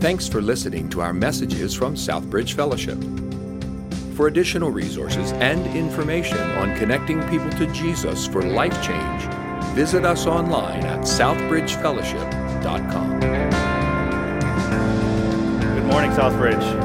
Thanks for listening to our messages from Southbridge Fellowship. For additional resources and information on connecting people to Jesus for life change, visit us online at southbridgefellowship.com. Good morning, Southbridge.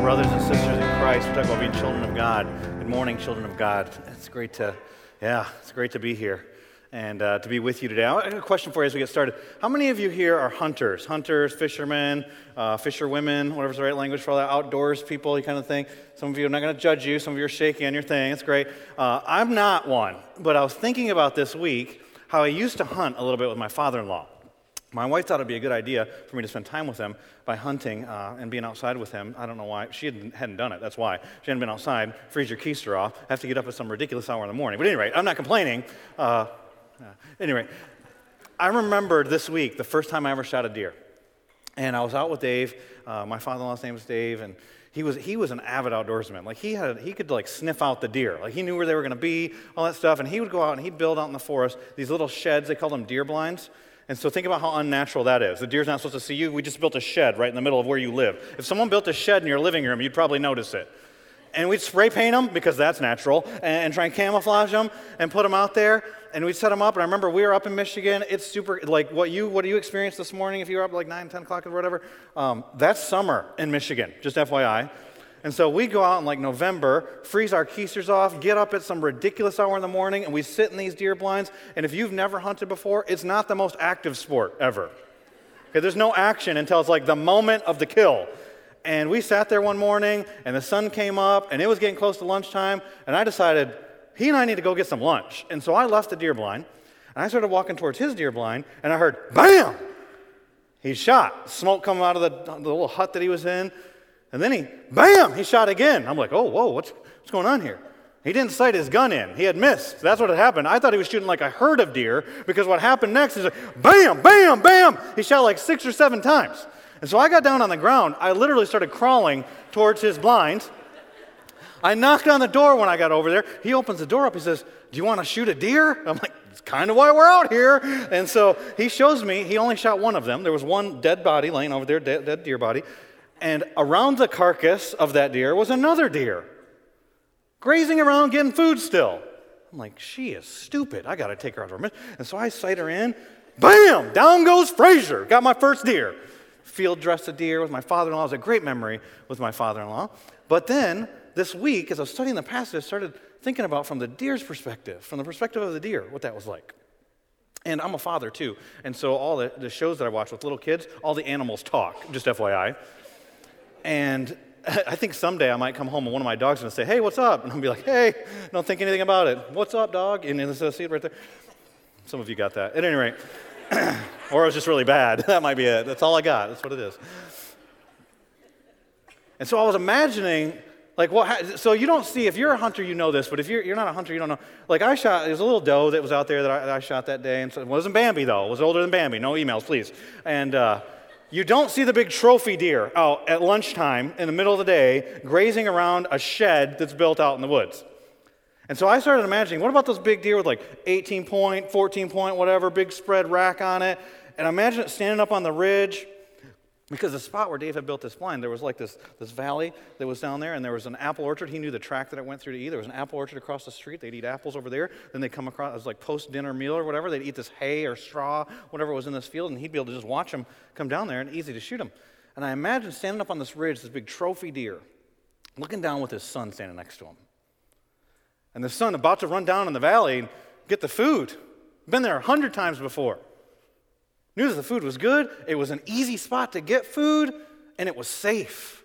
Brothers and sisters in Christ, we talk about being children of God. Good morning, children of God. It's great to, yeah, it's great to be here and uh, to be with you today. I have a question for you as we get started. How many of you here are hunters? Hunters, fishermen, uh, fisherwomen, whatever's the right language for all that, outdoors people, you kind of thing. Some of you, I'm not going to judge you. Some of you are shaking on your thing. It's great. Uh, I'm not one, but I was thinking about this week how I used to hunt a little bit with my father in law. My wife thought it'd be a good idea for me to spend time with him by hunting uh, and being outside with him. I don't know why. She hadn't, hadn't, done it. That's why. She hadn't been outside. Freeze your keister off. Have to get up at some ridiculous hour in the morning. But anyway, I'm not complaining. Uh, anyway, I remembered this week the first time I ever shot a deer. And I was out with Dave. Uh, my father-in-law's name was Dave, and he was, he was an avid outdoorsman. Like he had, he could like sniff out the deer. Like he knew where they were going to be, all that stuff. And he would go out and he'd build out in the forest these little sheds. They called them deer blinds. And so think about how unnatural that is. The deer's not supposed to see you. We just built a shed right in the middle of where you live. If someone built a shed in your living room, you'd probably notice it and we'd spray paint them because that's natural and, and, try and camouflage them and put them out there and we'd set them up and i remember we were up in michigan it's super like what you what do you experienced this morning if you were up like 9 10 o'clock or whatever? Um, that's summer in michigan just fyi and so we go out in like november freeze our keisters off get up at some ridiculous hour in the morning and we sit in these deer blinds and if you've never hunted before it's not the most active sport ever. Okay, there's no action until it's like the moment of the kill and we sat there one morning, and the sun came up, and it was getting close to lunchtime, and I decided he and I need to go get some lunch. And so I left the deer blind, and I started walking towards his deer blind, and I heard, BAM! He shot. Smoke coming out of the, the little hut that he was in. And then he, BAM! He shot again. I'm like, oh, whoa, what's, what's going on here? He didn't sight his gun in. He had missed. That's what had happened. I thought he was shooting like a herd of deer because what happened next is like, bam, bam, bam. He shot like six or seven times. And so I got down on the ground. I literally started crawling towards his blind. I knocked on the door when I got over there. He opens the door up. He says, Do you want to shoot a deer? I'm like, It's kind of why we're out here. And so he shows me, he only shot one of them. There was one dead body laying over there, dead, dead deer body. And around the carcass of that deer was another deer, grazing around, getting food still. I'm like, She is stupid. I got to take her out of her. And so I sight her in. Bam! Down goes Frazier. Got my first deer field dressed a deer with my father in law. It was a great memory with my father in law. But then this week, as I was studying the passage, I started thinking about from the deer's perspective, from the perspective of the deer, what that was like. And I'm a father too. And so all the, the shows that I watch with little kids, all the animals talk, just FYI. And I think someday I might come home and one of my dogs is going to say, Hey, what's up? And I'll be like, Hey, don't think anything about it. What's up, dog? And then see it right there. Some of you got that. At any rate, or it was just really bad. That might be it. That's all I got. That's what it is. And so I was imagining, like, what? So you don't see if you're a hunter, you know this, but if you're, you're not a hunter, you don't know. Like I shot, there's a little doe that was out there that I, that I shot that day, and so it wasn't Bambi though. It was older than Bambi. No emails, please. And uh, you don't see the big trophy deer out at lunchtime in the middle of the day grazing around a shed that's built out in the woods. And so I started imagining, what about those big deer with like 18 point, 14 point, whatever, big spread rack on it? And I imagine it standing up on the ridge. Because the spot where Dave had built this blind, there was like this, this valley that was down there, and there was an apple orchard. He knew the track that it went through to eat. There was an apple orchard across the street. They'd eat apples over there. Then they'd come across, it was like post dinner meal or whatever. They'd eat this hay or straw, whatever was in this field, and he'd be able to just watch them come down there and easy to shoot them. And I imagine standing up on this ridge, this big trophy deer, looking down with his son standing next to him. And the son about to run down in the valley and get the food. Been there a hundred times before. Knew that the food was good, it was an easy spot to get food, and it was safe.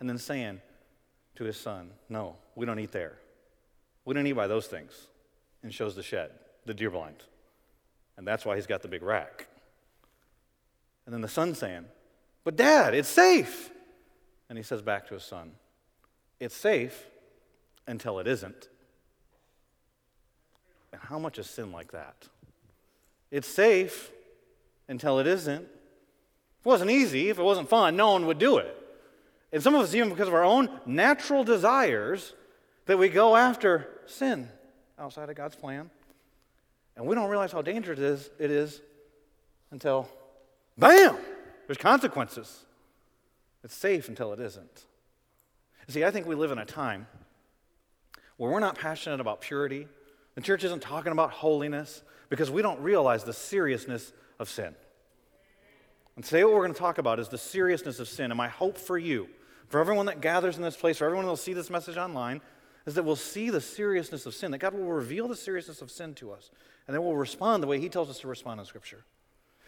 And then saying to his son, No, we don't eat there. We don't eat by those things. And shows the shed, the deer blind. And that's why he's got the big rack. And then the son saying, But dad, it's safe. And he says back to his son, It's safe until it isn't. And how much is sin like that? It's safe until it isn't. If it wasn't easy, if it wasn't fun, no one would do it. And some of us, even because of our own natural desires, that we go after sin outside of God's plan. And we don't realize how dangerous it is, it is until, bam, There's consequences. It's safe until it isn't. See, I think we live in a time where we're not passionate about purity. The church isn't talking about holiness because we don't realize the seriousness of sin. And today, what we're going to talk about is the seriousness of sin. And my hope for you, for everyone that gathers in this place, for everyone that will see this message online, is that we'll see the seriousness of sin, that God will reveal the seriousness of sin to us, and then we'll respond the way He tells us to respond in Scripture.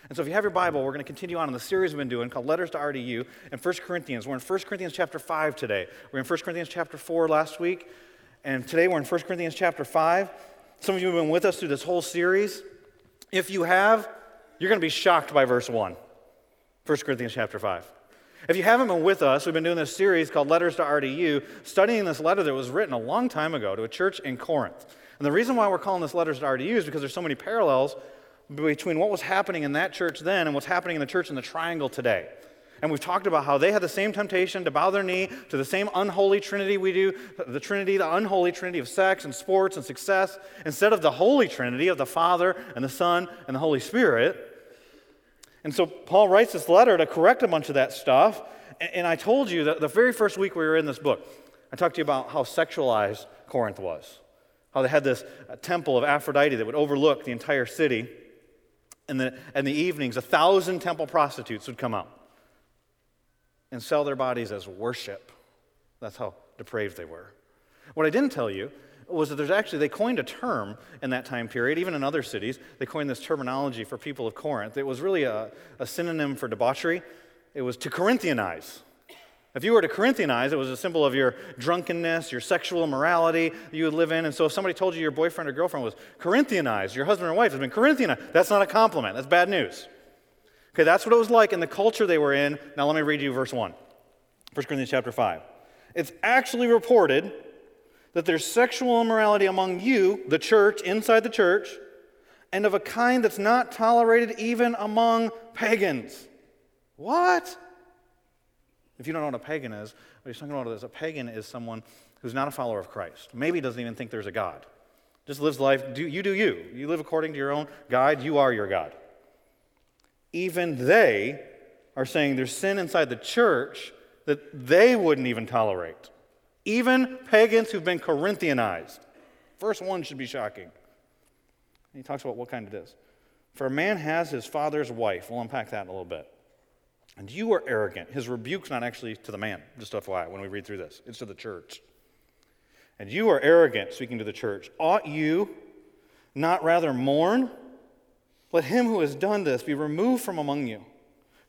And so, if you have your Bible, we're going to continue on in the series we've been doing called Letters to RDU in 1 Corinthians. We're in 1 Corinthians chapter 5 today. We're in 1 Corinthians chapter 4 last week, and today we're in 1 Corinthians chapter 5. Some of you have been with us through this whole series. If you have, you're going to be shocked by verse 1. 1 Corinthians chapter 5. If you haven't been with us, we've been doing this series called Letters to RDU, studying this letter that was written a long time ago to a church in Corinth. And the reason why we're calling this Letters to RDU is because there's so many parallels between what was happening in that church then and what's happening in the church in the triangle today. And we've talked about how they had the same temptation to bow their knee to the same unholy trinity we do, the trinity, the unholy trinity of sex and sports and success, instead of the holy trinity of the Father and the Son and the Holy Spirit. And so Paul writes this letter to correct a bunch of that stuff. And I told you that the very first week we were in this book, I talked to you about how sexualized Corinth was, how they had this uh, temple of Aphrodite that would overlook the entire city. And the, in the evenings, a thousand temple prostitutes would come out and sell their bodies as worship. That's how depraved they were. What I didn't tell you was that there's actually, they coined a term in that time period, even in other cities. They coined this terminology for people of Corinth. It was really a, a synonym for debauchery, it was to Corinthianize. If you were to Corinthianize, it was a symbol of your drunkenness, your sexual immorality that you would live in. And so if somebody told you your boyfriend or girlfriend was Corinthianized, your husband or wife has been Corinthianized, that's not a compliment. That's bad news. Okay, that's what it was like in the culture they were in. Now let me read you verse 1. 1 Corinthians chapter 5. It's actually reported that there's sexual immorality among you, the church, inside the church, and of a kind that's not tolerated even among pagans. What? If you don't know what a pagan is, what he's talking about is a pagan is someone who's not a follower of Christ. Maybe doesn't even think there's a God. Just lives life, do, you do you. You live according to your own guide, you are your God. Even they are saying there's sin inside the church that they wouldn't even tolerate. Even pagans who've been Corinthianized. Verse 1 should be shocking. he talks about what kind it is. For a man has his father's wife. We'll unpack that in a little bit. And you are arrogant. His rebuke's not actually to the man, just FYI, when we read through this, it's to the church. And you are arrogant, speaking to the church. Ought you not rather mourn? Let him who has done this be removed from among you.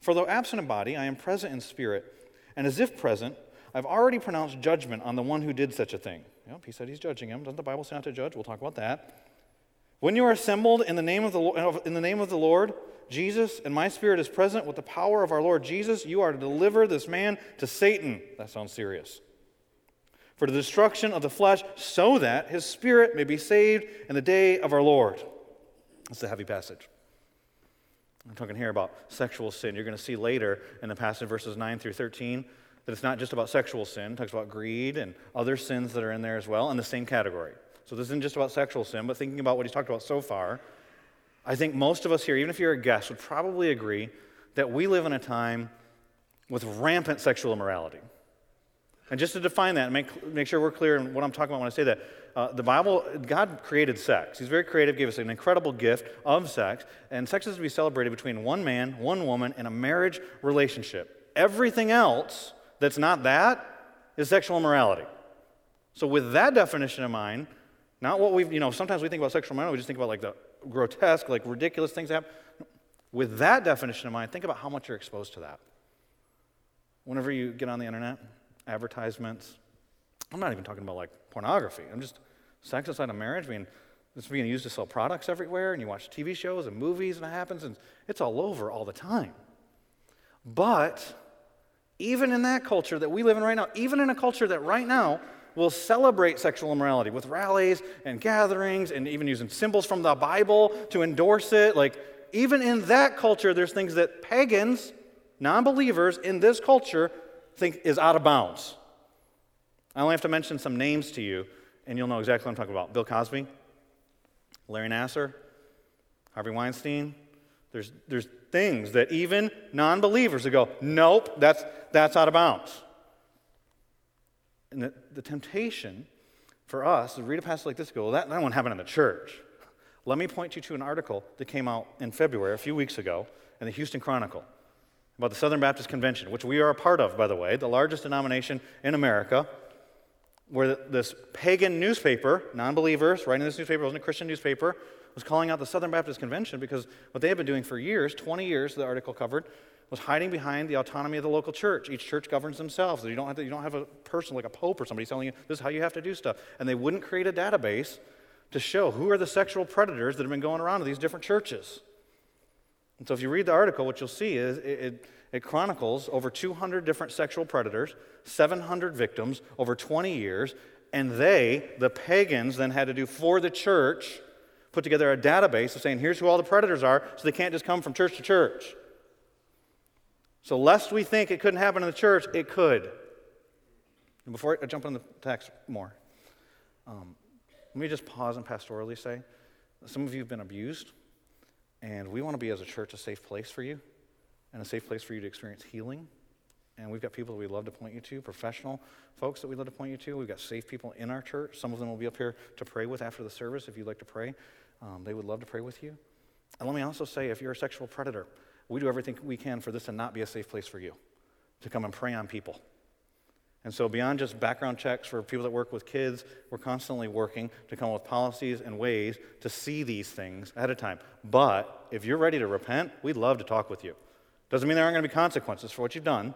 For though absent in body, I am present in spirit, and as if present, I've already pronounced judgment on the one who did such a thing. Yep, he said he's judging him. Doesn't the Bible say not to judge? We'll talk about that. When you are assembled in the name of the, in the, name of the Lord, Jesus, and my spirit is present with the power of our Lord Jesus, you are to deliver this man to Satan. That sounds serious. For the destruction of the flesh, so that his spirit may be saved in the day of our Lord. That's a heavy passage. I'm talking here about sexual sin. You're going to see later in the passage, verses 9 through 13 that it's not just about sexual sin, it talks about greed and other sins that are in there as well in the same category. So this isn't just about sexual sin, but thinking about what he's talked about so far, I think most of us here, even if you're a guest, would probably agree that we live in a time with rampant sexual immorality. And just to define that and make, make sure we're clear in what I'm talking about when I say that, uh, the Bible, God created sex. He's very creative, gave us an incredible gift of sex, and sex is to be celebrated between one man, one woman, in a marriage relationship. Everything else that's not that is sexual immorality. So, with that definition in mind, not what we've, you know, sometimes we think about sexual immorality, we just think about like the grotesque, like ridiculous things that happen. With that definition in mind, think about how much you're exposed to that. Whenever you get on the internet, advertisements, I'm not even talking about like pornography. I'm just sex outside of marriage being it's being used to sell products everywhere, and you watch TV shows and movies, and it happens, and it's all over all the time. But even in that culture that we live in right now, even in a culture that right now will celebrate sexual immorality with rallies and gatherings and even using symbols from the Bible to endorse it, like even in that culture, there's things that pagans, non believers in this culture, think is out of bounds. I only have to mention some names to you, and you'll know exactly what I'm talking about Bill Cosby, Larry Nassar, Harvey Weinstein, There's, there's things that even non believers go, nope, that's, that's out of bounds. And the, the temptation for us to read a passage like this go, well, that, that won't happen in the church. Let me point you to an article that came out in February, a few weeks ago, in the Houston Chronicle about the Southern Baptist Convention, which we are a part of, by the way, the largest denomination in America, where this pagan newspaper, non believers, writing this newspaper, wasn't a Christian newspaper, was calling out the Southern Baptist Convention because what they had been doing for years, 20 years, the article covered, was hiding behind the autonomy of the local church. Each church governs themselves. You don't have, to, you don't have a person like a pope or somebody telling you this is how you have to do stuff. And they wouldn't create a database to show who are the sexual predators that have been going around to these different churches. And so if you read the article, what you'll see is it, it, it chronicles over 200 different sexual predators, 700 victims over 20 years, and they, the pagans, then had to do for the church, put together a database of saying, here's who all the predators are, so they can't just come from church to church. So, lest we think it couldn't happen in the church, it could. And before I jump on the text more, um, let me just pause and pastorally say some of you have been abused, and we want to be, as a church, a safe place for you and a safe place for you to experience healing. And we've got people that we love to point you to, professional folks that we love to point you to. We've got safe people in our church. Some of them will be up here to pray with after the service if you'd like to pray. Um, they would love to pray with you. And let me also say if you're a sexual predator, we do everything we can for this to not be a safe place for you, to come and prey on people. And so, beyond just background checks for people that work with kids, we're constantly working to come up with policies and ways to see these things ahead of time. But if you're ready to repent, we'd love to talk with you. Doesn't mean there aren't going to be consequences for what you've done,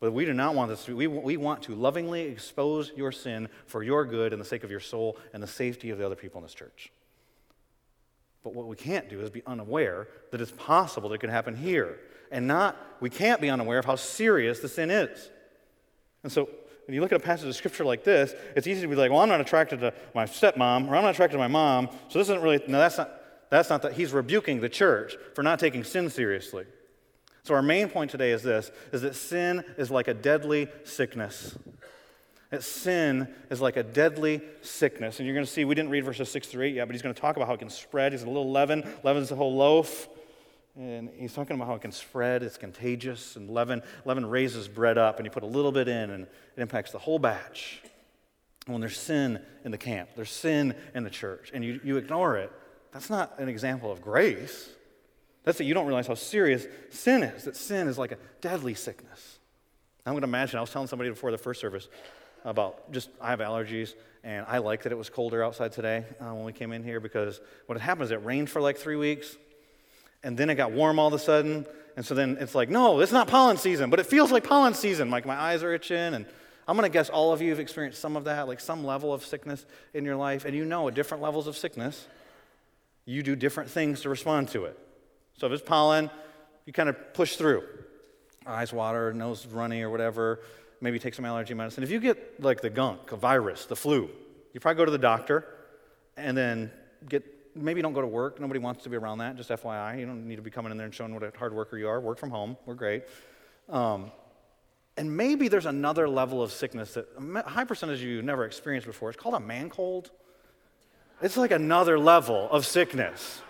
but we do not want this. We, we want to lovingly expose your sin for your good and the sake of your soul and the safety of the other people in this church. But what we can't do is be unaware that it's possible that it could happen here. And not, we can't be unaware of how serious the sin is. And so when you look at a passage of scripture like this, it's easy to be like, well, I'm not attracted to my stepmom, or I'm not attracted to my mom, so this isn't really, no, that's not, that's not that. He's rebuking the church for not taking sin seriously. So our main point today is this, is that sin is like a deadly sickness. That sin is like a deadly sickness. And you're going to see, we didn't read verses 6 through 8 yet, but he's going to talk about how it can spread. He's a little leaven. Leaven's the whole loaf. And he's talking about how it can spread, it's contagious, and leaven, leaven raises bread up, and you put a little bit in, and it impacts the whole batch. And when there's sin in the camp, there's sin in the church, and you, you ignore it, that's not an example of grace. That's that you don't realize how serious sin is, that sin is like a deadly sickness. I'm going to imagine, I was telling somebody before the first service, about just I have allergies, and I like that it was colder outside today uh, when we came in here because what had happened is it rained for like three weeks, and then it got warm all of a sudden, and so then it's like, no, it's not pollen season, but it feels like pollen season. Like my eyes are itching, and I'm going to guess all of you have experienced some of that, like some level of sickness in your life, and you know at different levels of sickness, you do different things to respond to it. So if it's pollen, you kind of push through. Eyes water, nose runny, or whatever maybe take some allergy medicine. If you get like the gunk, a virus, the flu, you probably go to the doctor and then get maybe don't go to work. Nobody wants to be around that, just FYI. You don't need to be coming in there and showing what a hard worker you are. Work from home, we're great. Um, and maybe there's another level of sickness that a high percentage of you never experienced before. It's called a man cold. It's like another level of sickness.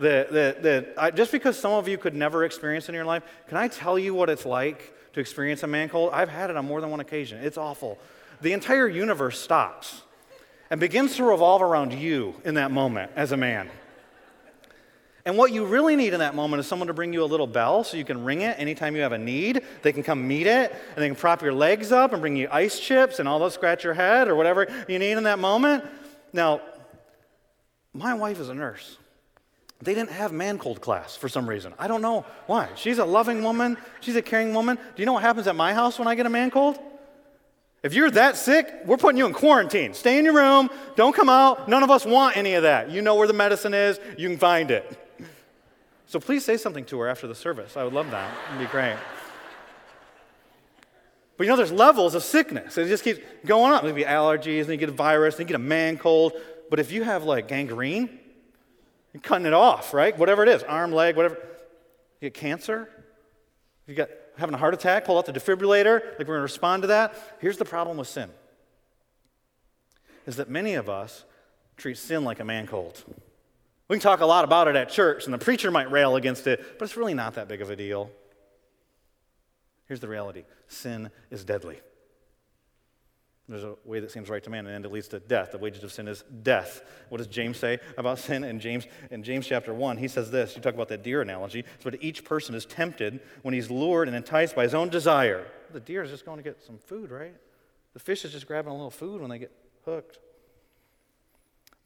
That, that, I, just because some of you could never experience in your life, can I tell you what it's like to experience a man cold. I've had it on more than one occasion. It's awful. The entire universe stops and begins to revolve around you in that moment as a man. And what you really need in that moment is someone to bring you a little bell so you can ring it anytime you have a need. They can come meet it and they can prop your legs up and bring you ice chips and all those scratch your head or whatever you need in that moment. Now, my wife is a nurse. They didn't have man cold class for some reason. I don't know why. She's a loving woman, she's a caring woman. Do you know what happens at my house when I get a man cold? If you're that sick, we're putting you in quarantine. Stay in your room, don't come out. None of us want any of that. You know where the medicine is, you can find it. So please say something to her after the service. I would love that. It'd be great. But you know, there's levels of sickness. It just keeps going up. Maybe allergies, and you get a virus, and you get a man cold. But if you have like gangrene, you're cutting it off, right? Whatever it is, arm, leg, whatever. You get cancer, you got having a heart attack, pull out the defibrillator, like we're going to respond to that. Here's the problem with sin is that many of us treat sin like a man cold. We can talk a lot about it at church, and the preacher might rail against it, but it's really not that big of a deal. Here's the reality sin is deadly. There's a way that seems right to man, and it leads to death. The wages of sin is death. What does James say about sin? In James, in James chapter 1, he says this. You talk about that deer analogy. But each person is tempted when he's lured and enticed by his own desire. The deer is just going to get some food, right? The fish is just grabbing a little food when they get hooked.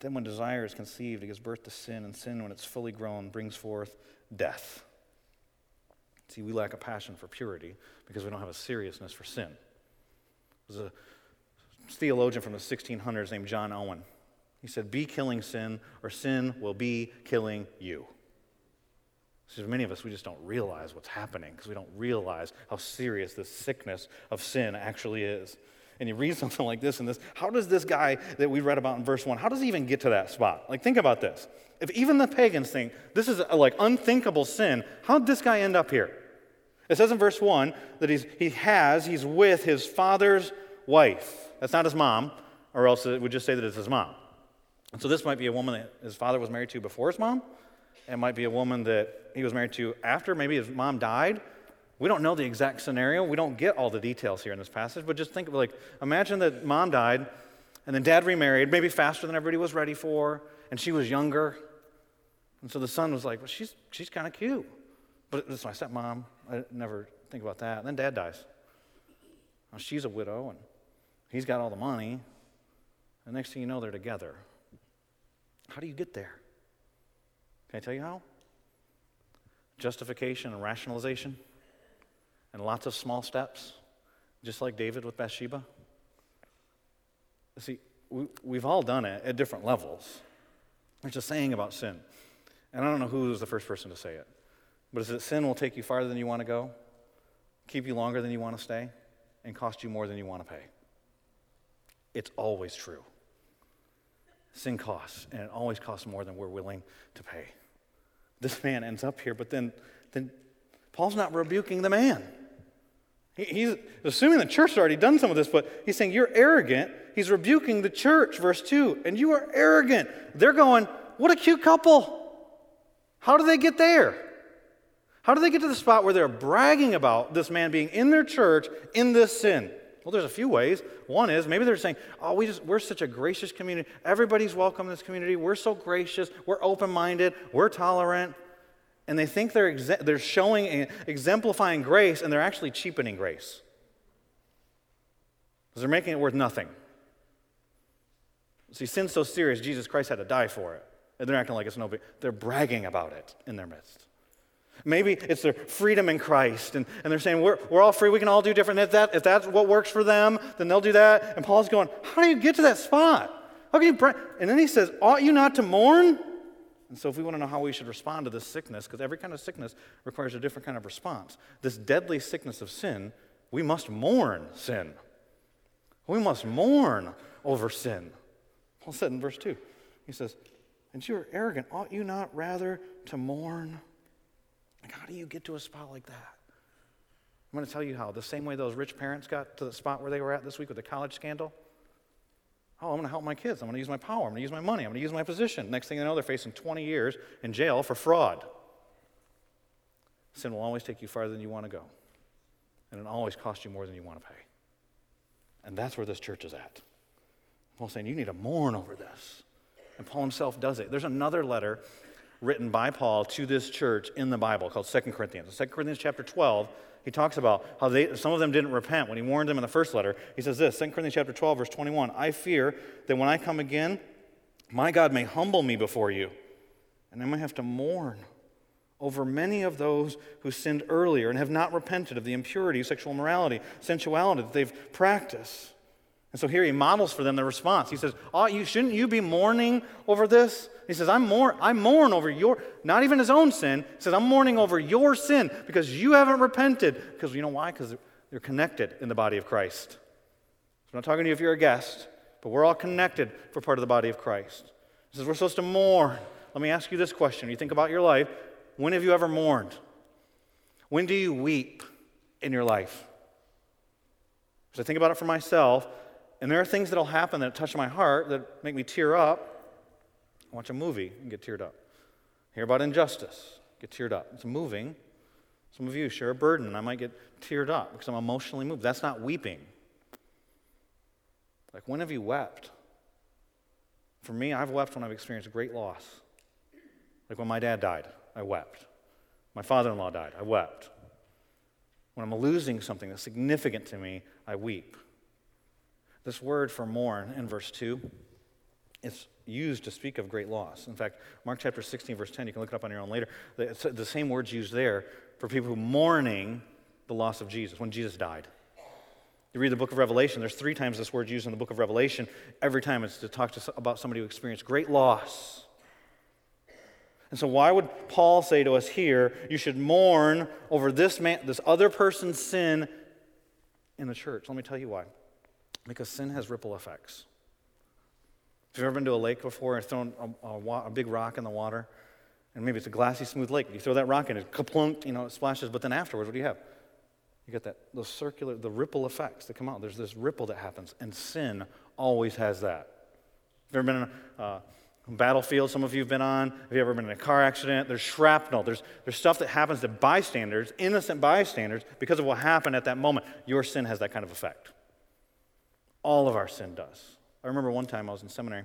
Then, when desire is conceived, it gives birth to sin, and sin, when it's fully grown, brings forth death. See, we lack a passion for purity because we don't have a seriousness for sin. There's a theologian from the 1600s named John Owen. He said, Be killing sin, or sin will be killing you. So many of us, we just don't realize what's happening because we don't realize how serious this sickness of sin actually is. And you read something like this and this, how does this guy that we read about in verse 1, how does he even get to that spot? Like, think about this. If even the pagans think this is a, like unthinkable sin, how did this guy end up here? It says in verse 1 that he's, he has, he's with his father's wife. That's not his mom, or else it would just say that it's his mom. And so this might be a woman that his father was married to before his mom. It might be a woman that he was married to after. Maybe his mom died. We don't know the exact scenario. We don't get all the details here in this passage, but just think of like, imagine that mom died and then dad remarried, maybe faster than everybody was ready for, and she was younger. And so the son was like, well, she's, she's kind of cute. But it's my stepmom. I never think about that. And then dad dies. Now she's a widow, and He's got all the money. The next thing you know, they're together. How do you get there? Can I tell you how? Justification and rationalization, and lots of small steps, just like David with Bathsheba. See, we, we've all done it at different levels. There's a saying about sin, and I don't know who was the first person to say it, but is that sin will take you farther than you want to go, keep you longer than you want to stay, and cost you more than you want to pay. It's always true. Sin costs, and it always costs more than we're willing to pay. This man ends up here, but then, then Paul's not rebuking the man. He, he's assuming the church has already done some of this, but he's saying, You're arrogant. He's rebuking the church, verse 2, and you are arrogant. They're going, What a cute couple. How do they get there? How do they get to the spot where they're bragging about this man being in their church in this sin? Well, there's a few ways. One is maybe they're saying, "Oh, we just we're such a gracious community. Everybody's welcome in this community. We're so gracious. We're open-minded. We're tolerant." And they think they're exe- they're showing eh, exemplifying grace, and they're actually cheapening grace. Because they're making it worth nothing. See, sin's so serious, Jesus Christ had to die for it. And they're acting like it's no big. They're bragging about it in their midst. Maybe it's their freedom in Christ, and, and they're saying, we're, we're all free, we can all do different. If, that, if that's what works for them, then they'll do that. And Paul's going, How do you get to that spot? How can you And then he says, Ought you not to mourn? And so, if we want to know how we should respond to this sickness, because every kind of sickness requires a different kind of response, this deadly sickness of sin, we must mourn sin. We must mourn over sin. Paul said in verse 2, he says, And you are arrogant. Ought you not rather to mourn? Like, how do you get to a spot like that? I'm going to tell you how. The same way those rich parents got to the spot where they were at this week with the college scandal. Oh, I'm going to help my kids. I'm going to use my power. I'm going to use my money. I'm going to use my position. Next thing you know, they're facing 20 years in jail for fraud. Sin will always take you farther than you want to go, and it'll always cost you more than you want to pay. And that's where this church is at. Paul's saying you need to mourn over this. And Paul himself does it. There's another letter written by Paul to this church in the Bible called Second Corinthians. In 2 Corinthians chapter 12, he talks about how they, some of them didn't repent when he warned them in the first letter. He says this, 2 Corinthians chapter 12, verse 21, I fear that when I come again, my God may humble me before you, and I may have to mourn over many of those who sinned earlier and have not repented of the impurity, sexual morality, sensuality that they've practiced. And so here he models for them the response. He says, oh, you, Shouldn't you be mourning over this? He says, I'm mourn, I mourn over your, not even his own sin. He says, I'm mourning over your sin because you haven't repented. Because you know why? Because they're connected in the body of Christ. So I'm not talking to you if you're a guest, but we're all connected for part of the body of Christ. He says, We're supposed to mourn. Let me ask you this question. You think about your life. When have you ever mourned? When do you weep in your life? As I think about it for myself, and there are things that'll happen that touch my heart that make me tear up. Watch a movie and get teared up. Hear about injustice, get teared up. It's moving. Some of you share a burden, and I might get teared up because I'm emotionally moved. That's not weeping. Like, when have you wept? For me, I've wept when I've experienced great loss. Like when my dad died, I wept. My father in law died, I wept. When I'm losing something that's significant to me, I weep. This word for mourn in verse 2, it's used to speak of great loss. In fact, Mark chapter 16, verse 10, you can look it up on your own later. The, the same word's used there for people who mourning the loss of Jesus, when Jesus died. You read the book of Revelation, there's three times this word used in the book of Revelation. Every time it's to talk to, about somebody who experienced great loss. And so, why would Paul say to us here, you should mourn over this, man, this other person's sin in the church? Let me tell you why. Because sin has ripple effects. If you've ever been to a lake before and thrown a, a, a, big rock in the water? And maybe it's a glassy, smooth lake. You throw that rock in, it kaplunk, you know, it splashes. But then afterwards, what do you have? You get that those circular, the ripple effects that come out. There's this ripple that happens, and sin always has that. Have you ever been in a uh, battlefield? Some of you have been on. Have you ever been in a car accident? There's shrapnel. There's there's stuff that happens to bystanders, innocent bystanders, because of what happened at that moment. Your sin has that kind of effect. All of our sin does. I remember one time I was in seminary,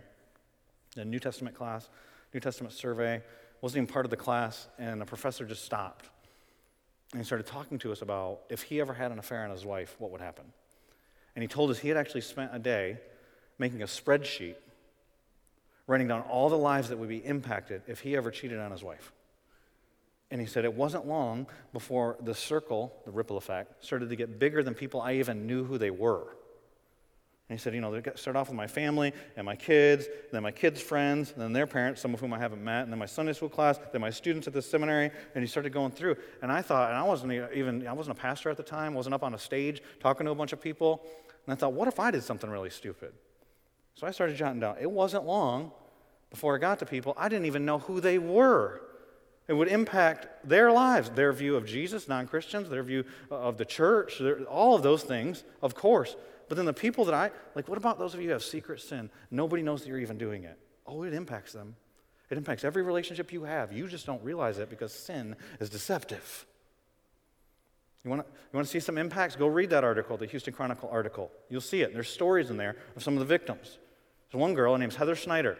in a New Testament class, New Testament survey, wasn't even part of the class, and the professor just stopped. And he started talking to us about if he ever had an affair on his wife, what would happen. And he told us he had actually spent a day making a spreadsheet, writing down all the lives that would be impacted if he ever cheated on his wife. And he said it wasn't long before the circle, the ripple effect, started to get bigger than people I even knew who they were. And he said, you know, they start off with my family and my kids, then my kids' friends, and then their parents, some of whom I haven't met, and then my Sunday school class, then my students at the seminary, and he started going through. And I thought, and I wasn't even, I wasn't a pastor at the time, wasn't up on a stage talking to a bunch of people. And I thought, what if I did something really stupid? So I started jotting down. It wasn't long before I got to people I didn't even know who they were. It would impact their lives, their view of Jesus, non Christians, their view uh, of the church, all of those things, of course. But then the people that I, like, what about those of you who have secret sin? Nobody knows that you're even doing it. Oh, it impacts them. It impacts every relationship you have. You just don't realize it because sin is deceptive. You want, to, you see some impacts? Go read that article, the Houston Chronicle article. You'll see it. There's stories in there of some of the victims. There's one girl, her name's Heather Snyder.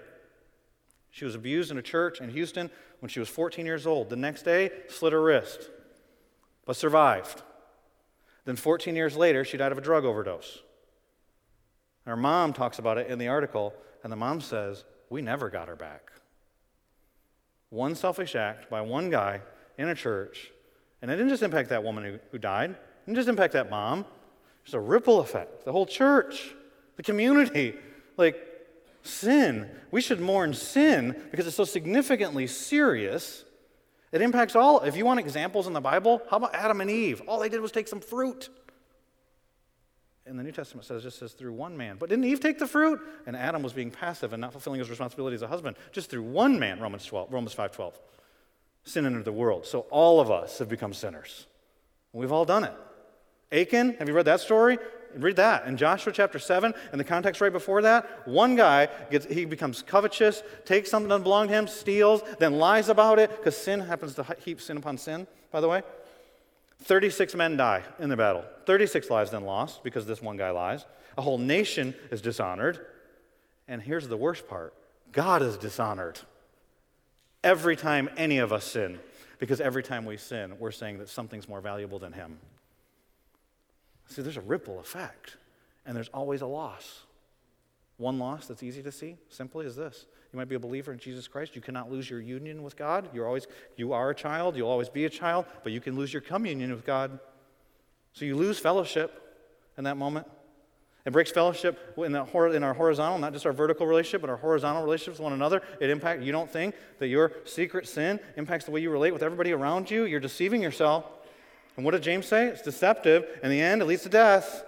She was abused in a church in Houston when she was 14 years old. The next day, slit her wrist, but survived. Then 14 years later, she died of a drug overdose. Her mom talks about it in the article, and the mom says, We never got her back. One selfish act by one guy in a church, and it didn't just impact that woman who, who died, it didn't just impact that mom. There's a ripple effect. The whole church, the community, like sin. We should mourn sin because it's so significantly serious. It impacts all. If you want examples in the Bible, how about Adam and Eve? All they did was take some fruit in the New Testament says just says through one man. But didn't Eve take the fruit? And Adam was being passive and not fulfilling his responsibility as a husband. Just through one man, Romans 12, Romans 5:12. Sin entered the world. So all of us have become sinners. We've all done it. Achan, have you read that story? Read that. In Joshua chapter 7, in the context right before that, one guy gets he becomes covetous, takes something that belonged to him, steals, then lies about it, because sin happens to heap sin upon sin, by the way. 36 men die in the battle. 36 lives then lost because this one guy lies. A whole nation is dishonored. And here's the worst part God is dishonored. Every time any of us sin, because every time we sin, we're saying that something's more valuable than Him. See, there's a ripple effect, and there's always a loss. One loss that's easy to see simply is this you might be a believer in Jesus Christ. You cannot lose your union with God. You're always, you are a child. You'll always be a child, but you can lose your communion with God. So you lose fellowship in that moment. It breaks fellowship in, the, in our horizontal, not just our vertical relationship, but our horizontal relationships with one another. It impacts, you don't think that your secret sin impacts the way you relate with everybody around you. You're deceiving yourself. And what did James say? It's deceptive. In the end, it leads to death.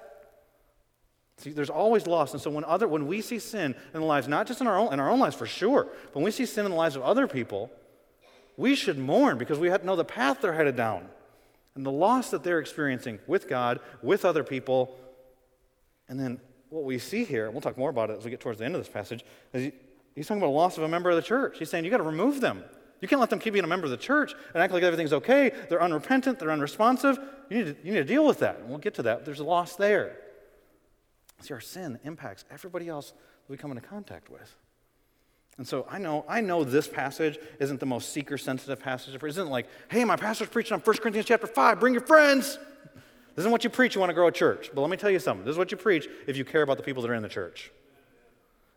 See, there's always loss. And so when, other, when we see sin in the lives, not just in our, own, in our own lives for sure, but when we see sin in the lives of other people, we should mourn because we have to know the path they're headed down and the loss that they're experiencing with God, with other people. And then what we see here, we'll talk more about it as we get towards the end of this passage, is he's talking about a loss of a member of the church. He's saying you got to remove them. You can't let them keep being a member of the church and act like everything's okay. They're unrepentant, they're unresponsive. You need to, you need to deal with that. And we'll get to that. There's a loss there. See, our sin impacts everybody else that we come into contact with. And so I know, I know this passage isn't the most seeker sensitive passage. It isn't like, hey, my pastor's preaching on 1 Corinthians chapter 5, bring your friends. This isn't what you preach, you want to grow a church. But let me tell you something. This is what you preach if you care about the people that are in the church.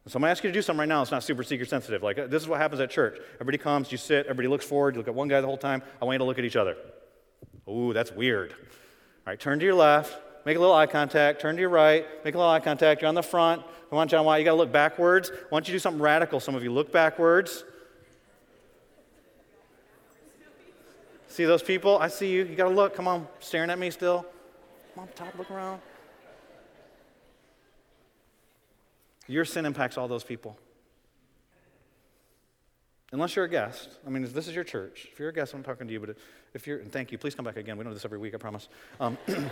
So I'm going to ask you to do something right now It's not super seeker sensitive. Like, uh, this is what happens at church. Everybody comes, you sit, everybody looks forward, you look at one guy the whole time. I want you to look at each other. Ooh, that's weird. All right, turn to your left, make a little eye contact, turn to your right, make a little eye contact. You're on the front. Come on, John Why you got to look backwards. Why don't you do something radical? Some of you look backwards. See those people? I see you. You got to look. Come on, staring at me still. Come on, top, look around. Your sin impacts all those people. Unless you're a guest. I mean, this is your church. If you're a guest, I'm talking to you, but if you're, and thank you, please come back again. We don't do this every week, I promise. Um,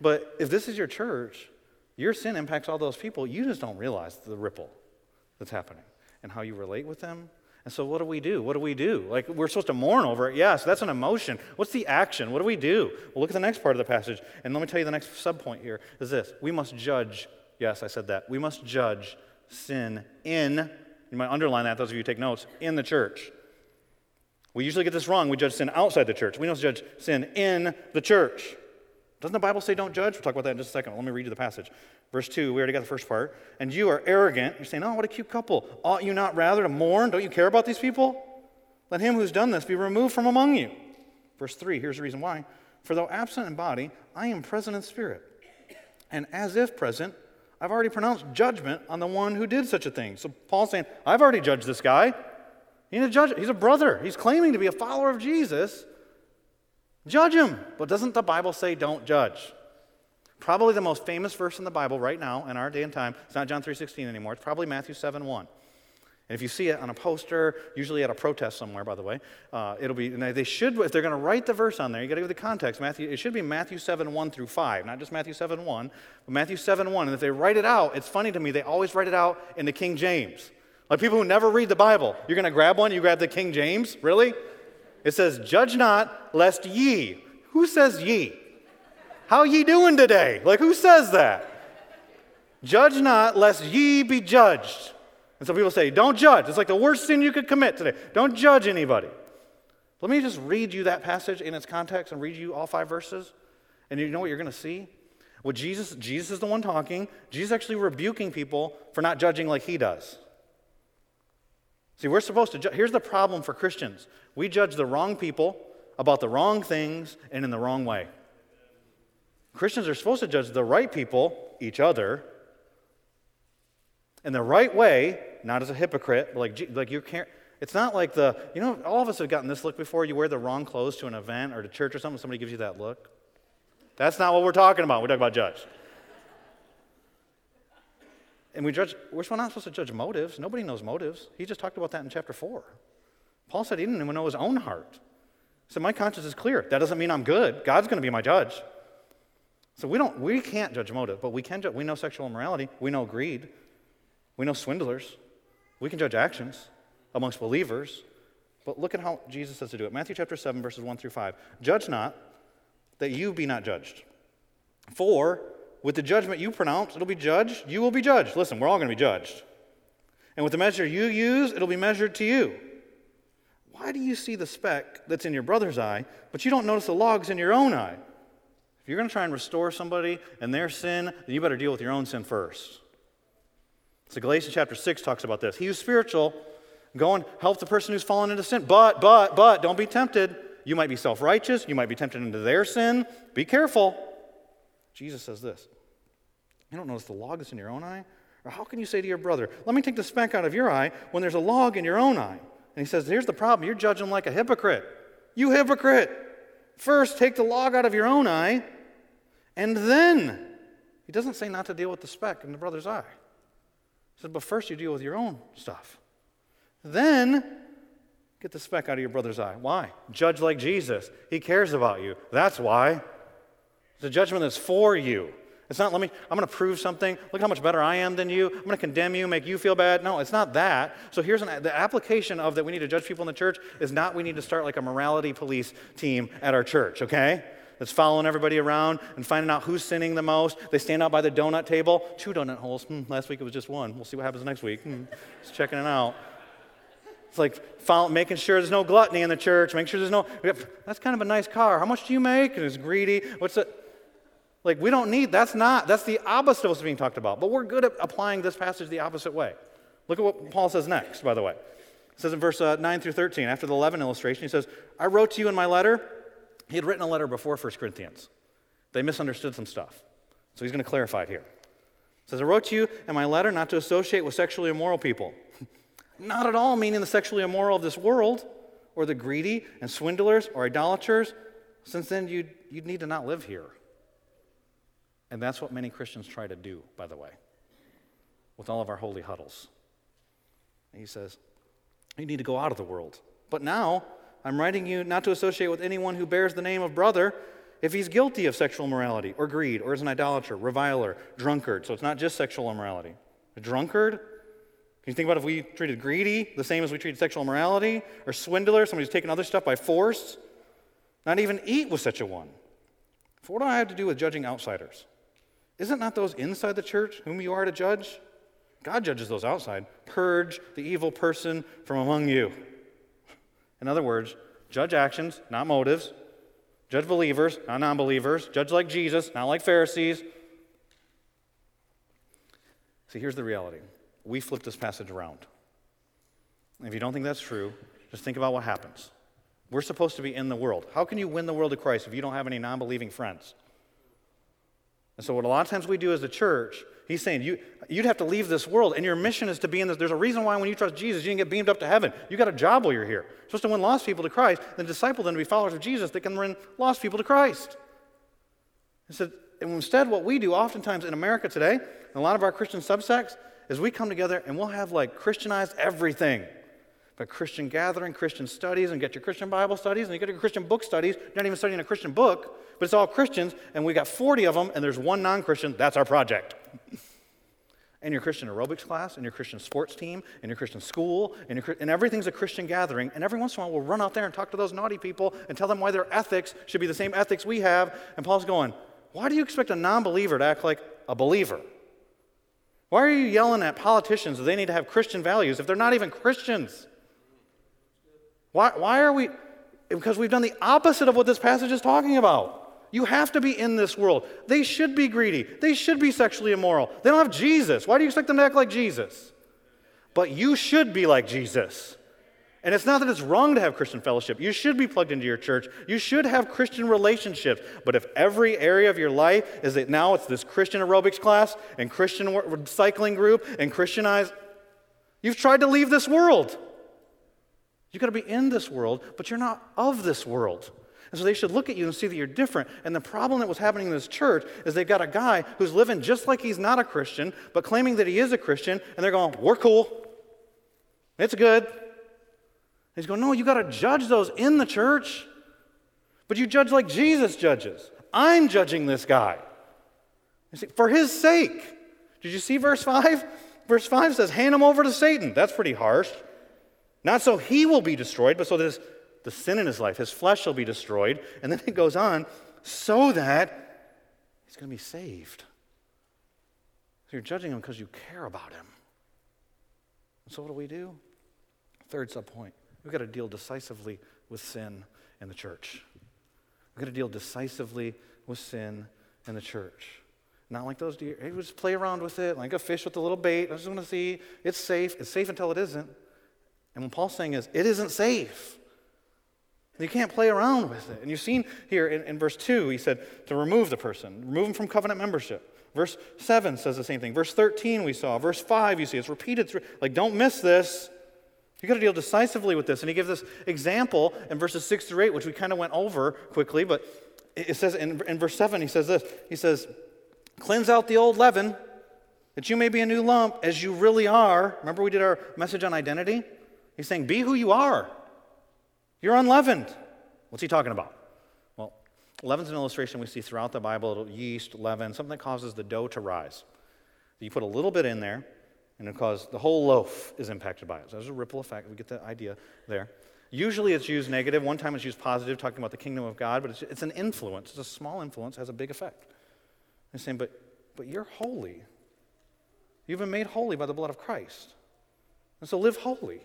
but if this is your church, your sin impacts all those people. You just don't realize the ripple that's happening and how you relate with them. And so, what do we do? What do we do? Like, we're supposed to mourn over it. Yes, that's an emotion. What's the action? What do we do? Well, look at the next part of the passage. And let me tell you the next subpoint here is this we must judge Yes, I said that. We must judge sin in, you might underline that, those of you take notes, in the church. We usually get this wrong. We judge sin outside the church. We don't judge sin in the church. Doesn't the Bible say don't judge? We'll talk about that in just a second. Let me read you the passage. Verse 2, we already got the first part. And you are arrogant. You're saying, oh, what a cute couple. Ought you not rather to mourn? Don't you care about these people? Let him who's done this be removed from among you. Verse 3, here's the reason why. For though absent in body, I am present in spirit. And as if present, I've already pronounced judgment on the one who did such a thing. So Paul's saying, I've already judged this guy. He's a judge. He's a brother. He's claiming to be a follower of Jesus. Judge him. But doesn't the Bible say don't judge? Probably the most famous verse in the Bible right now in our day and time. It's not John 3:16 anymore. It's probably Matthew 7:1. And if you see it on a poster, usually at a protest somewhere, by the way, uh, it'll be, they should, if they're going to write the verse on there, you got to give the context. Matthew, it should be Matthew 7, 1 through 5, not just Matthew 7, 1, but Matthew 7, 1. And if they write it out, it's funny to me, they always write it out in the King James. Like people who never read the Bible, you're going to grab one, you grab the King James? Really? It says, Judge not, lest ye. Who says ye? How ye doing today? Like, who says that? Judge not, lest ye be judged. And some people say, don't judge. It's like the worst sin you could commit today. Don't judge anybody. Let me just read you that passage in its context and read you all five verses. And you know what you're going to see? Well, Jesus, Jesus is the one talking. Jesus actually rebuking people for not judging like he does. See, we're supposed to judge. Here's the problem for Christians we judge the wrong people about the wrong things and in the wrong way. Christians are supposed to judge the right people, each other, in the right way, not as a hypocrite, like, like you can't. It's not like the, you know, all of us have gotten this look before. You wear the wrong clothes to an event or to church or something, somebody gives you that look. That's not what we're talking about. We're talking about judge. And we judge, we're not supposed to judge motives. Nobody knows motives. He just talked about that in chapter 4. Paul said he didn't even know his own heart. He said, My conscience is clear. That doesn't mean I'm good. God's going to be my judge. So we don't, we can't judge motive, but we can judge. We know sexual immorality. We know greed. We know swindlers. We can judge actions amongst believers. But look at how Jesus says to do it. Matthew chapter 7, verses 1 through 5. Judge not, that you be not judged. For with the judgment you pronounce, it'll be judged. You will be judged. Listen, we're all going to be judged. And with the measure you use, it'll be measured to you. Why do you see the speck that's in your brother's eye, but you don't notice the logs in your own eye? If you're going to try and restore somebody and their sin, then you better deal with your own sin first. So Galatians chapter 6 talks about this. He who's spiritual, go and help the person who's fallen into sin. But, but, but, don't be tempted. You might be self righteous. You might be tempted into their sin. Be careful. Jesus says this You don't notice the log that's in your own eye? Or how can you say to your brother, Let me take the speck out of your eye when there's a log in your own eye? And he says, Here's the problem. You're judging like a hypocrite. You hypocrite. First, take the log out of your own eye, and then, he doesn't say not to deal with the speck in the brother's eye. He said, but first you deal with your own stuff. Then get the speck out of your brother's eye. Why? Judge like Jesus. He cares about you. That's why. A judgment that's for you. It's not, let me, I'm going to prove something. Look how much better I am than you. I'm going to condemn you, make you feel bad. No, it's not that. So here's an, the application of that we need to judge people in the church is not we need to start like a morality police team at our church, okay? That's following everybody around and finding out who's sinning the most. They stand out by the donut table. Two donut holes. Hmm, last week it was just one. We'll see what happens next week. Hmm, just checking it out. It's like follow, making sure there's no gluttony in the church, make sure there's no, that's kind of a nice car. How much do you make? And it's greedy. What's it? Like, we don't need, that's not, that's the opposite of what's being talked about. But we're good at applying this passage the opposite way. Look at what Paul says next, by the way. It says in verse uh, 9 through 13, after the leaven illustration, he says, I wrote to you in my letter. He had written a letter before 1 Corinthians. They misunderstood some stuff. So he's going to clarify it here. It says, I wrote to you in my letter not to associate with sexually immoral people. not at all meaning the sexually immoral of this world, or the greedy and swindlers or idolaters, since then you'd, you'd need to not live here. And that's what many Christians try to do, by the way, with all of our holy huddles. And he says, You need to go out of the world. But now, I'm writing you not to associate with anyone who bears the name of brother if he's guilty of sexual immorality or greed or is an idolater, reviler, drunkard. So it's not just sexual immorality. A drunkard? Can you think about if we treated greedy the same as we treated sexual immorality? Or swindler, somebody who's taking other stuff by force? Not even eat with such a one. For what do I have to do with judging outsiders? Isn't not those inside the church whom you are to judge? God judges those outside. Purge the evil person from among you. In other words, judge actions, not motives. Judge believers, not non believers. Judge like Jesus, not like Pharisees. See, here's the reality we flip this passage around. If you don't think that's true, just think about what happens. We're supposed to be in the world. How can you win the world to Christ if you don't have any non believing friends? And so, what a lot of times we do as a church, he's saying you, you'd have to leave this world, and your mission is to be in this. There's a reason why when you trust Jesus, you didn't get beamed up to heaven. You got a job while you're here. You're supposed to win lost people to Christ, then disciple them to be followers of Jesus that can win lost people to Christ. He said, and instead, what we do oftentimes in America today, a lot of our Christian subsects, is we come together and we'll have like Christianized everything. But Christian gathering, Christian studies, and get your Christian Bible studies, and you get your Christian book studies. You're not even studying a Christian book, but it's all Christians, and we got 40 of them, and there's one non Christian. That's our project. and your Christian aerobics class, and your Christian sports team, and your Christian school, and, your, and everything's a Christian gathering. And every once in a while, we'll run out there and talk to those naughty people and tell them why their ethics should be the same ethics we have. And Paul's going, Why do you expect a non believer to act like a believer? Why are you yelling at politicians that they need to have Christian values if they're not even Christians? Why, why are we? Because we've done the opposite of what this passage is talking about. You have to be in this world. They should be greedy. They should be sexually immoral. They don't have Jesus. Why do you expect them to act like Jesus? But you should be like Jesus. And it's not that it's wrong to have Christian fellowship. You should be plugged into your church. You should have Christian relationships. But if every area of your life is that now it's this Christian aerobics class and Christian cycling group and Christianized, you've tried to leave this world. You've got to be in this world, but you're not of this world. And so they should look at you and see that you're different. And the problem that was happening in this church is they've got a guy who's living just like he's not a Christian, but claiming that he is a Christian, and they're going, We're cool. It's good. And he's going, No, you got to judge those in the church. But you judge like Jesus judges. I'm judging this guy. You see, for his sake. Did you see verse 5? Verse 5 says, Hand him over to Satan. That's pretty harsh. Not so he will be destroyed, but so that the sin in his life, his flesh shall be destroyed. And then it goes on, so that he's going to be saved. So you're judging him because you care about him. So what do we do? Third subpoint. We've got to deal decisively with sin in the church. We've got to deal decisively with sin in the church. Not like those deer. Hey, just play around with it, like a fish with a little bait. I just want to see. It's safe. It's safe until it isn't. And what Paul's saying is, it isn't safe. You can't play around with it. And you've seen here in, in, verse 2, he said to remove the person, remove him from covenant membership. Verse 7 says the same thing. Verse 13 we saw. Verse 5 you see it's repeated through. Like, don't miss this. You've got to deal decisively with this. And he gives this example in verses 6 through 8, which we kind of went over quickly, but it says in, in verse 7, he says this. He says, Cleanse out the old leaven, that you may be a new lump as you really are. Remember, we did our message on identity? He's saying, Be who you are. You're unleavened. What's he talking about? Well, Leaven's an illustration we see throughout the Bible yeast, leaven, something that causes the dough to rise. You put a little bit in there, and it causes the whole loaf is impacted by it. So there's a ripple effect. We get the idea there. Usually it's used negative. One time it's used positive, talking about the kingdom of God, but it's, it's an influence. It's a small influence, has a big effect. He's saying, but, but you're holy. You've been made holy by the blood of Christ. And so live holy.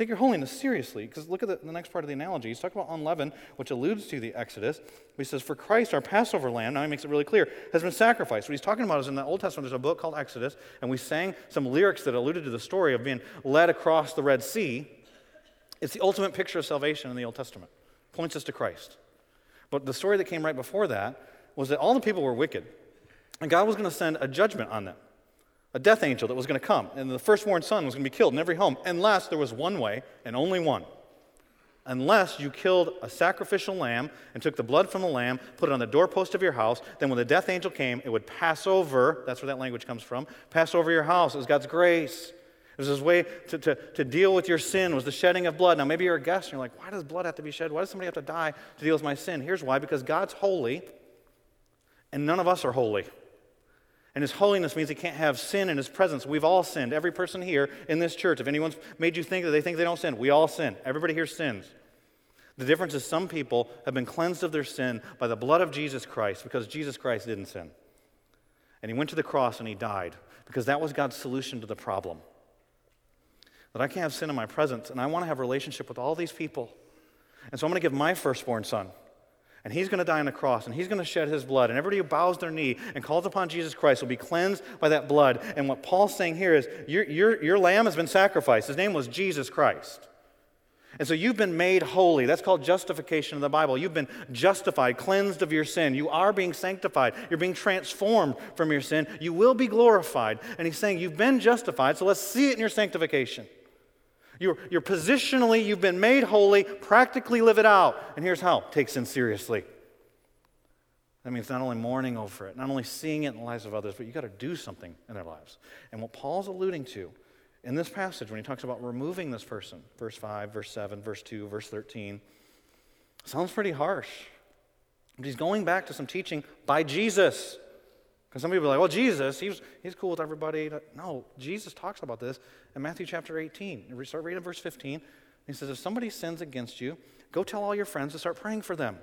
Take your holiness seriously, because look at the, the, next part of the analogy. He's talking about unleavened, which alludes to the Exodus. He says, For Christ, our Passover lamb, now he makes it really clear, has been sacrificed. What he's talking about is in the Old Testament, there's a book called Exodus, and we sang some lyrics that alluded to the story of being led across the Red Sea. It's the ultimate picture of salvation in the Old Testament, points us to Christ. But the story that came right before that was that all the people were wicked, and God was going to send a judgment on them a death angel that was going to come, and the firstborn son was going to be killed in every home, unless there was one way, and only one. Unless you killed a sacrificial lamb and took the blood from the lamb, put it on the doorpost of your house, then when the death angel came, it would pass over. That's where that language comes from. Pass over your house. It was God's grace. It was his way to, to, to deal with your sin, was the shedding of blood. Now, maybe you're a guest and you're like, why does blood have to be shed? Why does somebody have to die to deal with my sin? Here's why because God's holy, and none of us are holy. And his holiness means he can't have sin in his presence. We've all sinned. Every person here in this church, if anyone's made you think that they think they don't sin, we all sin. Everybody here sins. The difference is some people have been cleansed of their sin by the blood of Jesus Christ because Jesus Christ didn't sin. And he went to the cross and he died because that was God's solution to the problem. That I can't have sin in my presence and I want to have a relationship with all these people. And so I'm going to give my firstborn son and he's going to die on the cross, and he's going to shed his blood. And everybody who bows their knee and calls upon Jesus Christ will be cleansed by that blood. And what Paul's saying here is your, your, your lamb has been sacrificed. His name was Jesus Christ. And so you've been made holy. That's called justification in the Bible. You've been justified, cleansed of your sin. You are being sanctified. You're being transformed from your sin. You will be glorified. And he's saying you've been justified, so let's see it in your sanctification. You're, you're positionally, you've been made holy, practically live it out. And here's how take sin seriously. That means not only mourning over it, not only seeing it in the lives of others, but you've got to do something in their lives. And what Paul's alluding to in this passage, when he talks about removing this person, verse 5, verse 7, verse 2, verse 13, sounds pretty harsh. But he's going back to some teaching by Jesus. Because some people are like, well, Jesus, he's, he's cool with everybody. No, Jesus talks about this in Matthew chapter 18. We start reading verse 15. He says, if somebody sins against you, go tell all your friends to start praying for them.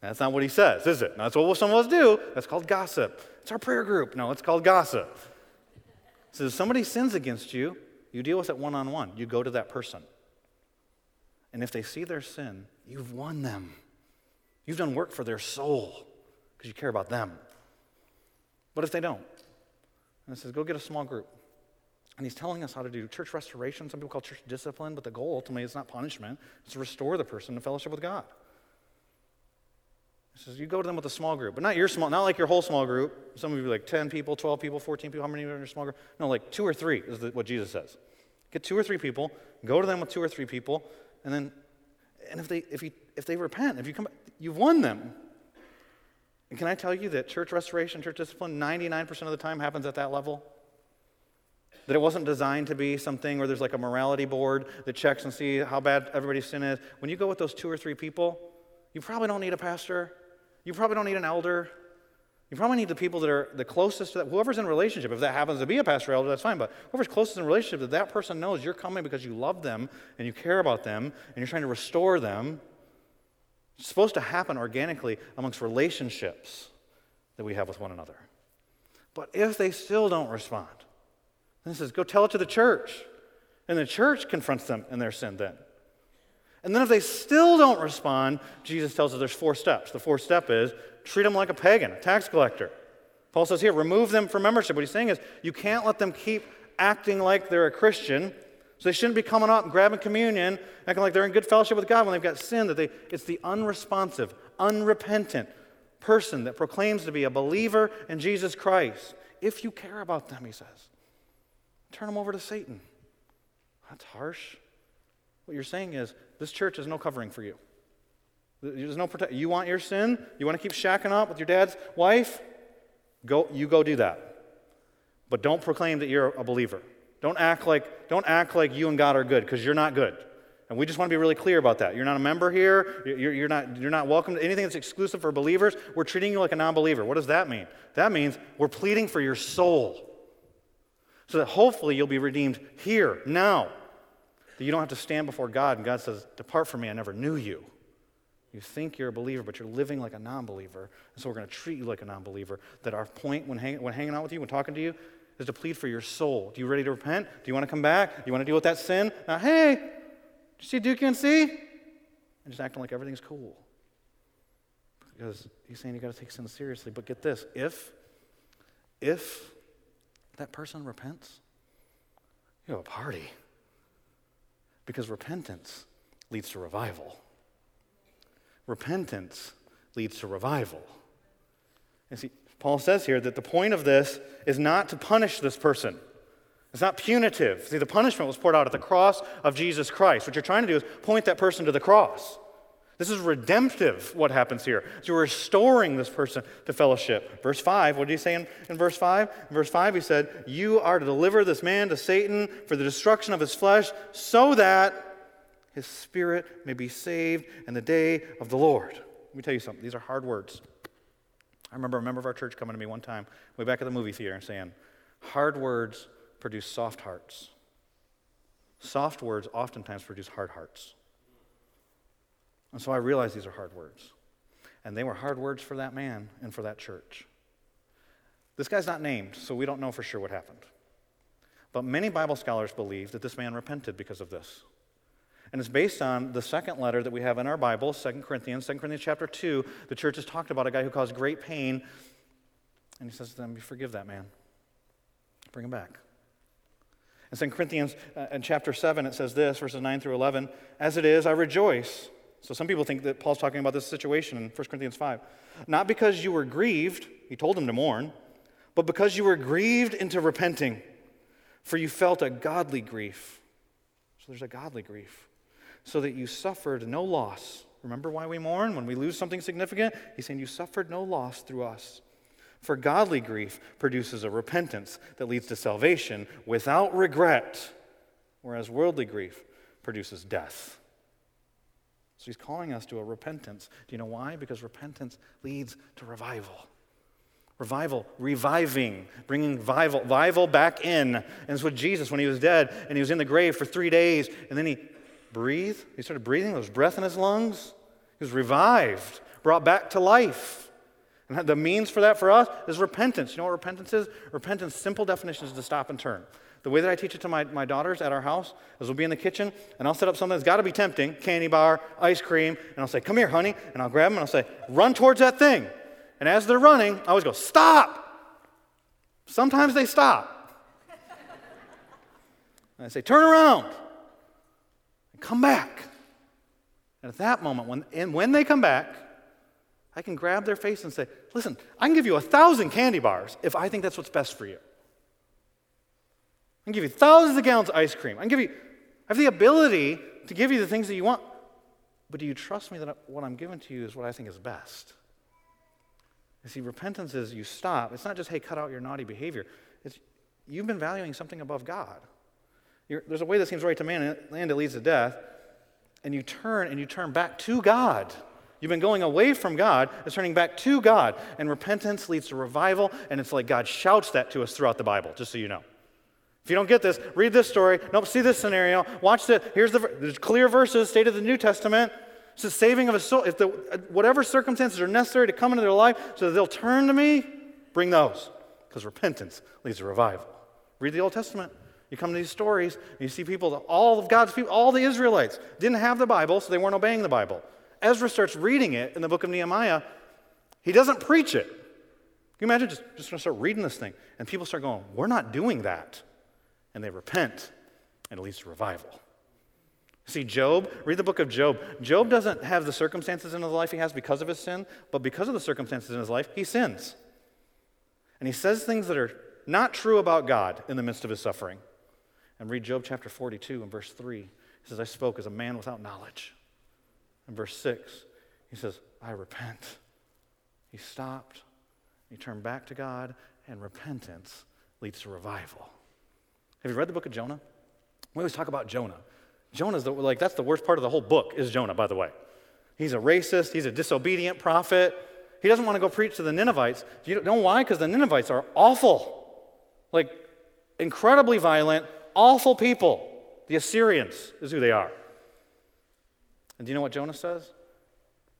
That's not what he says, is it? That's what some of us do. That's called gossip. It's our prayer group. No, it's called gossip. Says, if somebody sins against you, you deal with it one on one. You go to that person. And if they see their sin, you've won them. You've done work for their soul because you care about them. What if they don't? And it says, go get a small group. And he's telling us how to do church restoration. Some people call church discipline, but the goal ultimately is not punishment, it's to restore the person to fellowship with God. He says, you go to them with a small group, but not your small, not like your whole small group. Some of you like 10 people, 12 people, 14 people. How many are in your small group? No, like two or three is what Jesus says. Get two or three people, go to them with two or three people, and then, and if they, if you, if they repent, if you come, you've won them. And can I tell you that church restoration, church discipline, 99% of the time happens at that level? That it wasn't designed to be something where there's like a morality board that checks and see how bad everybody's sin is. When you go with those two or three people, you probably don't need a pastor. You probably don't need an elder. You probably need the people that are the closest to that. Whoever's in relationship, if that happens to be a pastor or elder, that's fine. But whoever's closest in relationship, that that person knows you're coming because you love them and you care about them and you're trying to restore them it's supposed to happen organically amongst relationships that we have with one another. But if they still don't respond, then it says, go tell it to the church. And the church confronts them in their sin then. And then if they still don't respond, Jesus tells us there's four steps. The fourth step is treat them like a pagan, a tax collector. Paul says here, remove them from membership. What he's saying is you can't let them keep acting like they're a Christian so they shouldn't be coming up and grabbing communion, acting like they're in good fellowship with God when they've got sin. That they, it's the unresponsive, unrepentant person that proclaims to be a believer in Jesus Christ. If you care about them, he says, turn them over to Satan. That's harsh. What you're saying is this church is no covering for you. There's no protect. You want your sin? You want to keep shacking up with your dad's wife? Go, you go do that. But don't proclaim that you're a believer. Don't act like, don't act like you and God are good because you're not good. And we just want to be really clear about that. You're not a member here. You're, you're, not, you're not welcome to anything that's exclusive for believers. We're treating you like a non believer. What does that mean? That means we're pleading for your soul. So that hopefully you'll be redeemed here, now. That you don't have to stand before God and God says, Depart from me, I never knew you. You think you're a believer, but you're living like a non believer. And so we're going to treat you like a non believer. That our point when, hang, when hanging out with you, when talking to you, is to plead for your soul. Do you ready to repent? Do you want to come back? Do you want to deal with that sin? Now, hey, did you see Duke and see? And just acting like everything's cool. Because he's saying you got to take sin seriously. But get this if, if that person repents, you have a party. Because repentance leads to revival. Repentance leads to revival. And see, Paul says here that the point of this is not to punish this person. It's not punitive. See, the punishment was poured out at the cross of Jesus Christ. What you're trying to do is point that person to the cross. This is redemptive, what happens here. So you're restoring this person to fellowship. Verse 5, what did he say in, in verse 5? In verse 5, he said, You are to deliver this man to Satan for the destruction of his flesh, so that his spirit may be saved in the day of the Lord. Let me tell you something. These are hard words. I remember a member of our church coming to me one time, way back at the movie theater, and saying, Hard words produce soft hearts. Soft words oftentimes produce hard hearts. And so I realized these are hard words. And they were hard words for that man and for that church. This guy's not named, so we don't know for sure what happened. But many Bible scholars believe that this man repented because of this. And it's based on the second letter that we have in our Bible, 2 Corinthians, 2 Corinthians chapter 2. The church has talked about a guy who caused great pain. And he says to them, You forgive that man. Bring him back. In 2 Corinthians uh, in chapter 7, it says this, verses 9 through 11 As it is, I rejoice. So some people think that Paul's talking about this situation in 1 Corinthians 5. Not because you were grieved, he told them to mourn, but because you were grieved into repenting, for you felt a godly grief. So there's a godly grief so that you suffered no loss. Remember why we mourn? When we lose something significant, he's saying you suffered no loss through us. For godly grief produces a repentance that leads to salvation without regret, whereas worldly grief produces death. So he's calling us to a repentance. Do you know why? Because repentance leads to revival. Revival, reviving, bringing revival, revival back in. And it's what Jesus, when he was dead and he was in the grave for three days, and then he breathed, He started breathing. There was breath in his lungs. He was revived, brought back to life. And the means for that for us is repentance. You know what repentance is? Repentance, simple definition is to stop and turn. The way that I teach it to my, my daughters at our house is we'll be in the kitchen and I'll set up something that's got to be tempting candy bar, ice cream, and I'll say, Come here, honey. And I'll grab them and I'll say, Run towards that thing. And as they're running, I always go, Stop. Sometimes they stop. and I say, Turn around and come back. And at that moment, when, and when they come back, I can grab their face and say, Listen, I can give you a thousand candy bars if I think that's what's best for you. I can give you thousands of gallons of ice cream. I can give you, I have the ability to give you the things that you want. But do you trust me that what I'm giving to you is what I think is best? You see, repentance is you stop. It's not just, hey, cut out your naughty behavior. It's you've been valuing something above God. You're, there's a way that seems right to man, and it leads to death. And you turn and you turn back to God. You've been going away from God, it's turning back to God. And repentance leads to revival, and it's like God shouts that to us throughout the Bible, just so you know. If you don't get this, read this story. Nope, see this scenario. Watch the, here's the, there's clear verses stated in the New Testament. It's the saving of a soul. If the, whatever circumstances are necessary to come into their life so that they'll turn to me, bring those. Because repentance leads to revival. Read the Old Testament. You come to these stories, and you see people, all of God's people, all the Israelites didn't have the Bible, so they weren't obeying the Bible. Ezra starts reading it in the book of Nehemiah. He doesn't preach it. Can you imagine just, just going to start reading this thing? And people start going, We're not doing that. And they repent, and it leads to revival. See, Job, read the book of Job. Job doesn't have the circumstances in his life he has because of his sin, but because of the circumstances in his life, he sins. And he says things that are not true about God in the midst of his suffering. And read Job chapter 42 and verse 3. He says, I spoke as a man without knowledge. In verse 6, he says, I repent. He stopped, he turned back to God, and repentance leads to revival. Have you read the book of Jonah? We always talk about Jonah. Jonah's the, like, that's the worst part of the whole book, is Jonah, by the way. He's a racist, he's a disobedient prophet. He doesn't want to go preach to the Ninevites. You know why? Because the Ninevites are awful. Like, incredibly violent, awful people. The Assyrians is who they are. And do you know what Jonah says?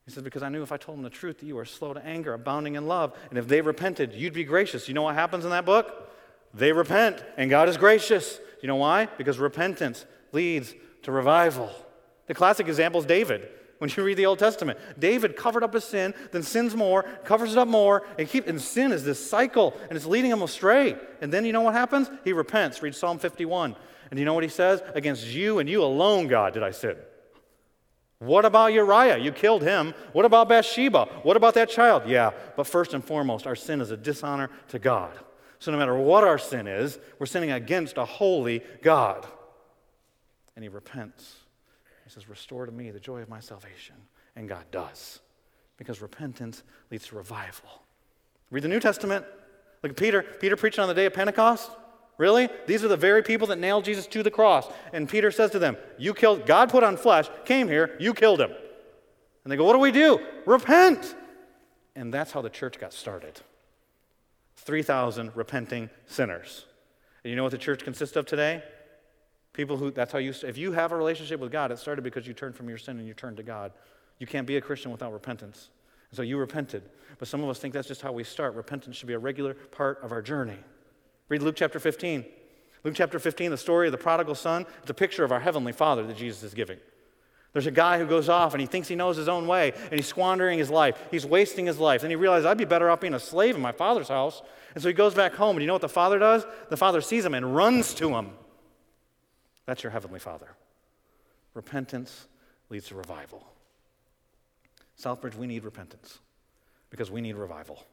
He says, Because I knew if I told them the truth that you are slow to anger, abounding in love, and if they repented, you'd be gracious. You know what happens in that book? They repent, and God is gracious. You know why? Because repentance leads to revival. The classic example is David. When you read the Old Testament, David covered up his sin, then sins more, covers it up more, and keep and sin is this cycle, and it's leading him astray. And then you know what happens? He repents. Read Psalm 51. And you know what he says? Against you and you alone, God, did I sin. What about Uriah? You killed him. What about Bathsheba? What about that child? Yeah, but first and foremost, our sin is a dishonor to God. So no matter what our sin is, we're sinning against a holy God. And he repents. He says, Restore to me the joy of my salvation. And God does, because repentance leads to revival. Read the New Testament. Look at Peter. Peter preaching on the day of Pentecost. Really? These are the very people that nailed Jesus to the cross. And Peter says to them, You killed, God put on flesh, came here, you killed him. And they go, What do we do? Repent. And that's how the church got started 3,000 repenting sinners. And you know what the church consists of today? People who, that's how you, if you have a relationship with God, it started because you turned from your sin and you turned to God. You can't be a Christian without repentance. And so you repented. But some of us think that's just how we start. Repentance should be a regular part of our journey. Read Luke chapter 15. Luke chapter 15, the story of the prodigal son, it's a picture of our heavenly father that Jesus is giving. There's a guy who goes off and he thinks he knows his own way and he's squandering his life. He's wasting his life. And he realizes, I'd be better off being a slave in my father's house. And so he goes back home. And you know what the father does? The father sees him and runs to him. That's your heavenly father. Repentance leads to revival. Southbridge, we need repentance because we need revival.